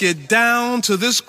Get down to this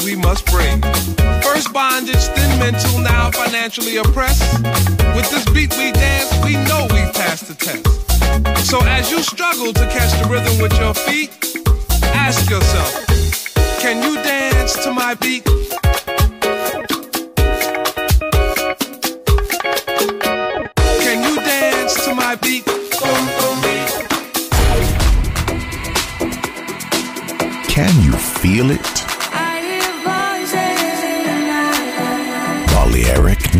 we must break. First bondage, then mental, now financially oppressed. With this beat we dance, we know we passed the test. So as you struggle to catch the rhythm with your feet, ask yourself, can you dance to my beat? Can you dance to my beat? Can you feel it?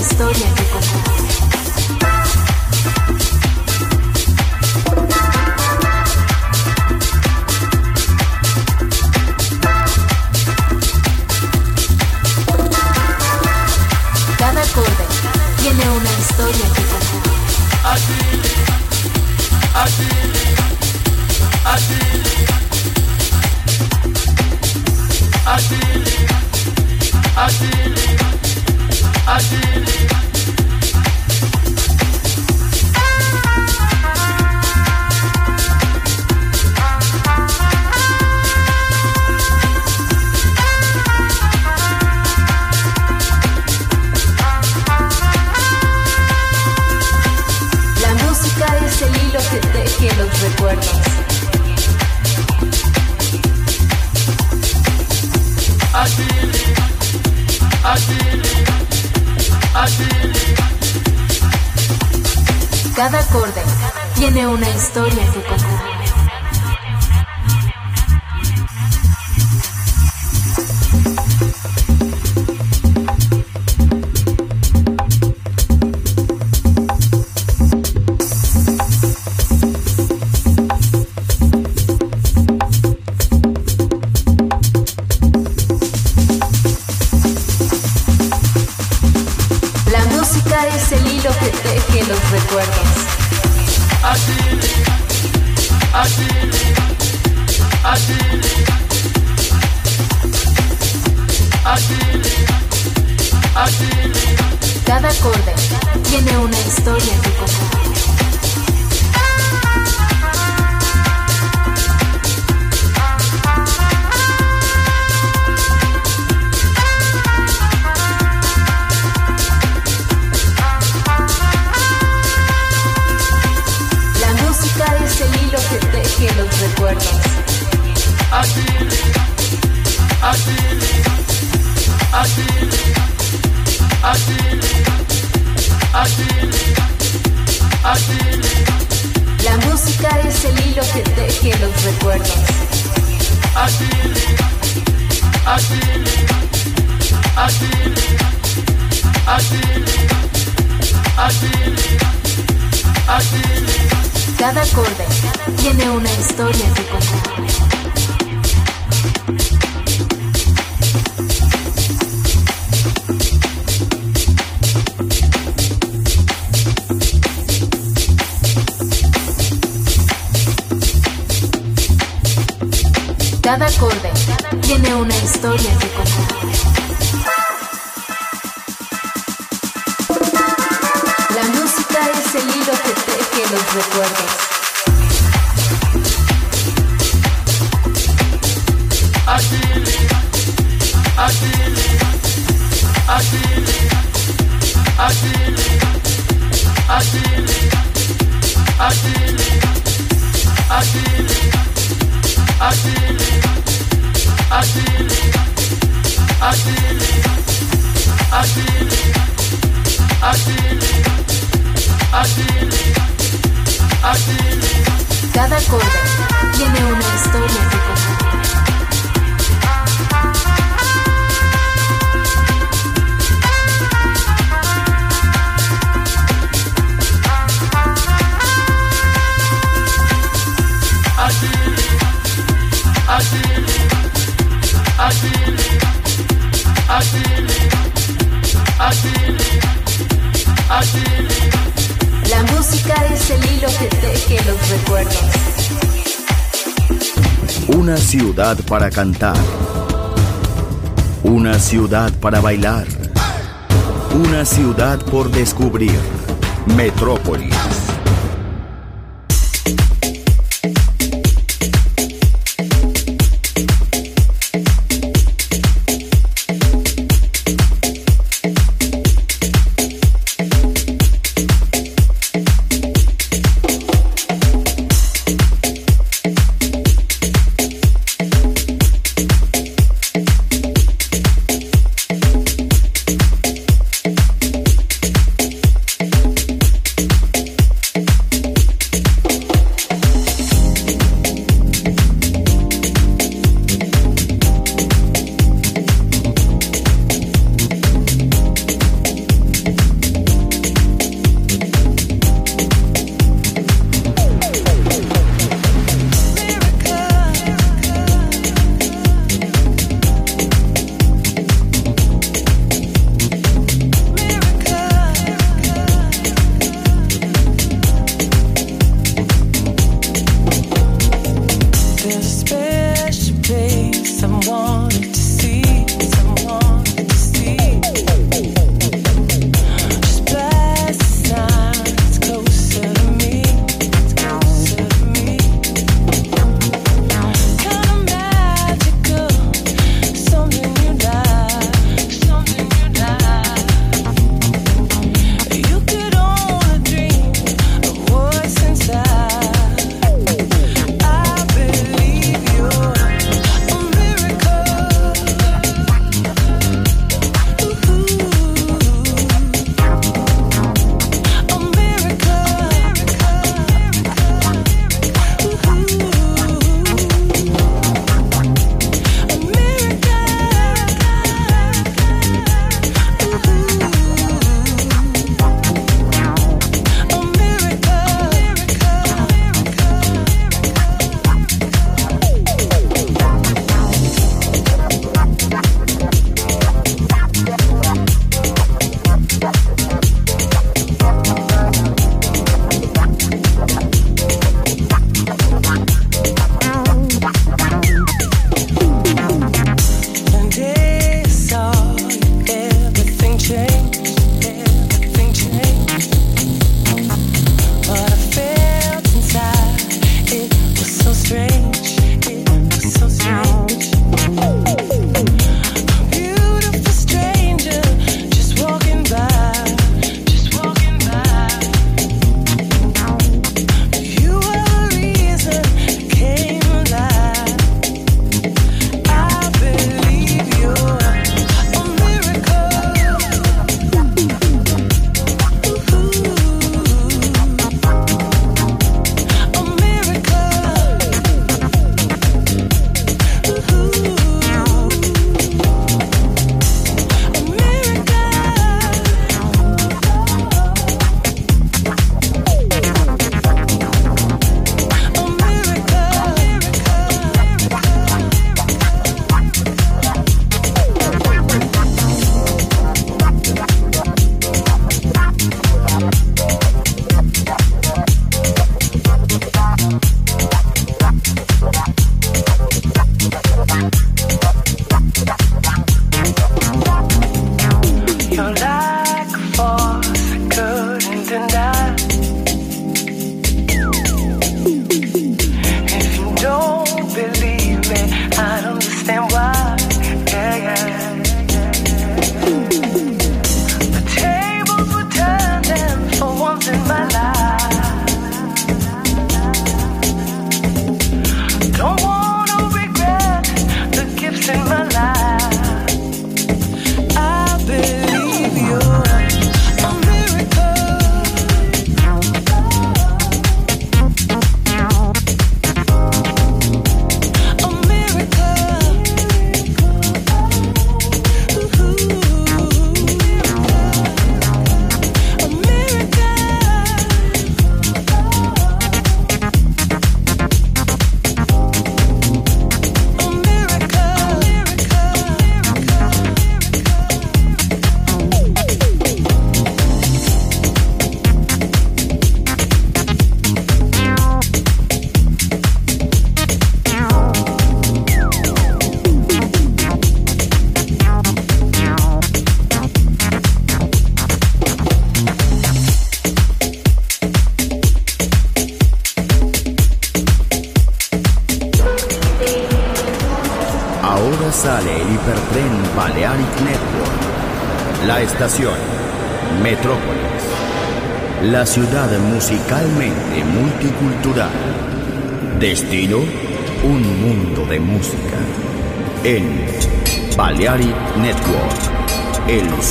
historia que contar. La música es el hilo que teje los recuerdos. Una ciudad para cantar. Una ciudad para bailar. Una ciudad por descubrir. Metrópolis.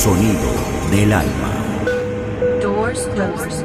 Sonido del alma. Doors closed.